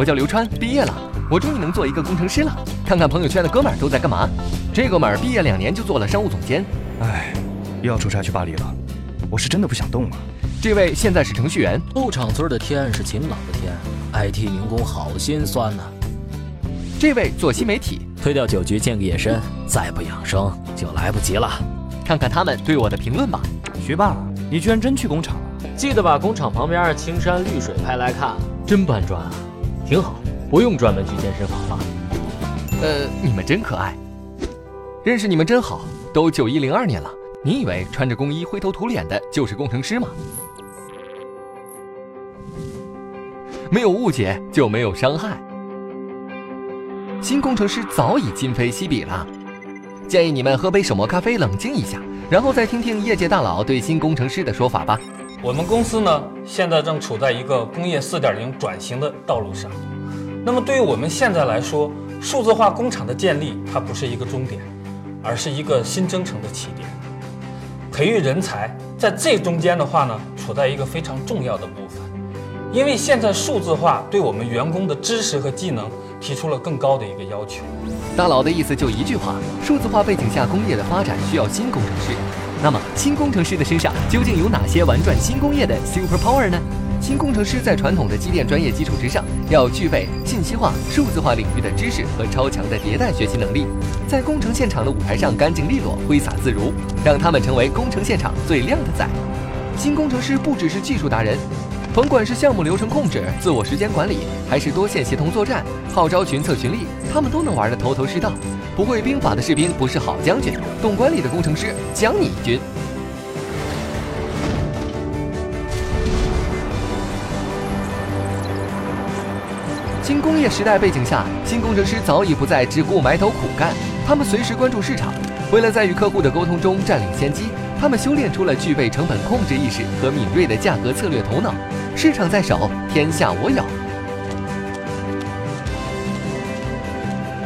我叫刘川，毕业了，我终于能做一个工程师了。看看朋友圈的哥们儿都在干嘛？这哥们儿毕业两年就做了商务总监。唉，又要出差去巴黎了，我是真的不想动了。这位现在是程序员。后场村的天是晴朗的天，IT 民工好心酸呐。这位做新媒体，推掉酒局健个夜身，再不养生就来不及了。看看他们对我的评论吧。学霸，你居然真去工厂了？记得把工厂旁边青山绿水拍来看，真搬砖啊，挺好，不用专门去健身房了。呃，你们真可爱，认识你们真好。都九一零二年了，你以为穿着工衣灰头土脸的就是工程师吗？没有误解就没有伤害。新工程师早已今非昔比了，建议你们喝杯手磨咖啡冷静一下，然后再听听业界大佬对新工程师的说法吧。我们公司呢，现在正处在一个工业四点零转型的道路上。那么对于我们现在来说，数字化工厂的建立，它不是一个终点，而是一个新征程的起点。培育人才在这中间的话呢，处在一个非常重要的部分。因为现在数字化对我们员工的知识和技能提出了更高的一个要求。大佬的意思就一句话：数字化背景下工业的发展需要新工程师。那么新工程师的身上究竟有哪些玩转新工业的 super power 呢？新工程师在传统的机电专业基础之上，要具备信息化、数字化领域的知识和超强的迭代学习能力，在工程现场的舞台上干净利落、挥洒自如，让他们成为工程现场最靓的仔。新工程师不只是技术达人。甭管是项目流程控制、自我时间管理，还是多线协同作战、号召群策群力，他们都能玩得头头是道。不会兵法的士兵不是好将军，懂管理的工程师将你一军。新工业时代背景下，新工程师早已不再只顾埋头苦干，他们随时关注市场，为了在与客户的沟通中占领先机。他们修炼出了具备成本控制意识和敏锐的价格策略头脑。市场在手，天下我有。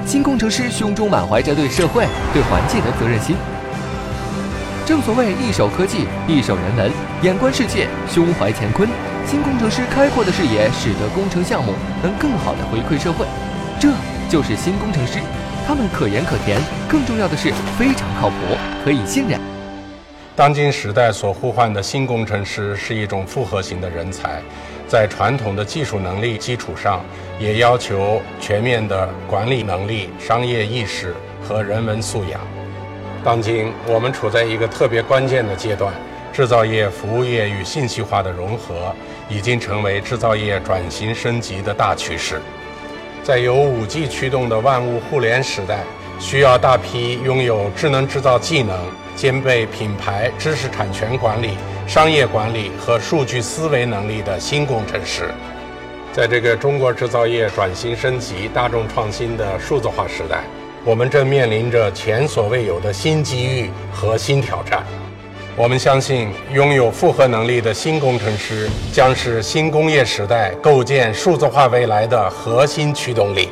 新工程师胸中满怀着对社会、对环境的责任心。正所谓一手科技，一手人文，眼观世界，胸怀乾坤。新工程师开阔的视野，使得工程项目能更好的回馈社会。这就是新工程师，他们可盐可甜，更重要的是非常靠谱，可以信任。当今时代所呼唤的新工程师是一种复合型的人才，在传统的技术能力基础上，也要求全面的管理能力、商业意识和人文素养。当今我们处在一个特别关键的阶段，制造业、服务业与信息化的融合已经成为制造业转型升级的大趋势。在由 5G 驱动的万物互联时代，需要大批拥有智能制造技能。兼备品牌知识产权管理、商业管理和数据思维能力的新工程师，在这个中国制造业转型升级、大众创新的数字化时代，我们正面临着前所未有的新机遇和新挑战。我们相信，拥有复合能力的新工程师将是新工业时代构建数字化未来的核心驱动力。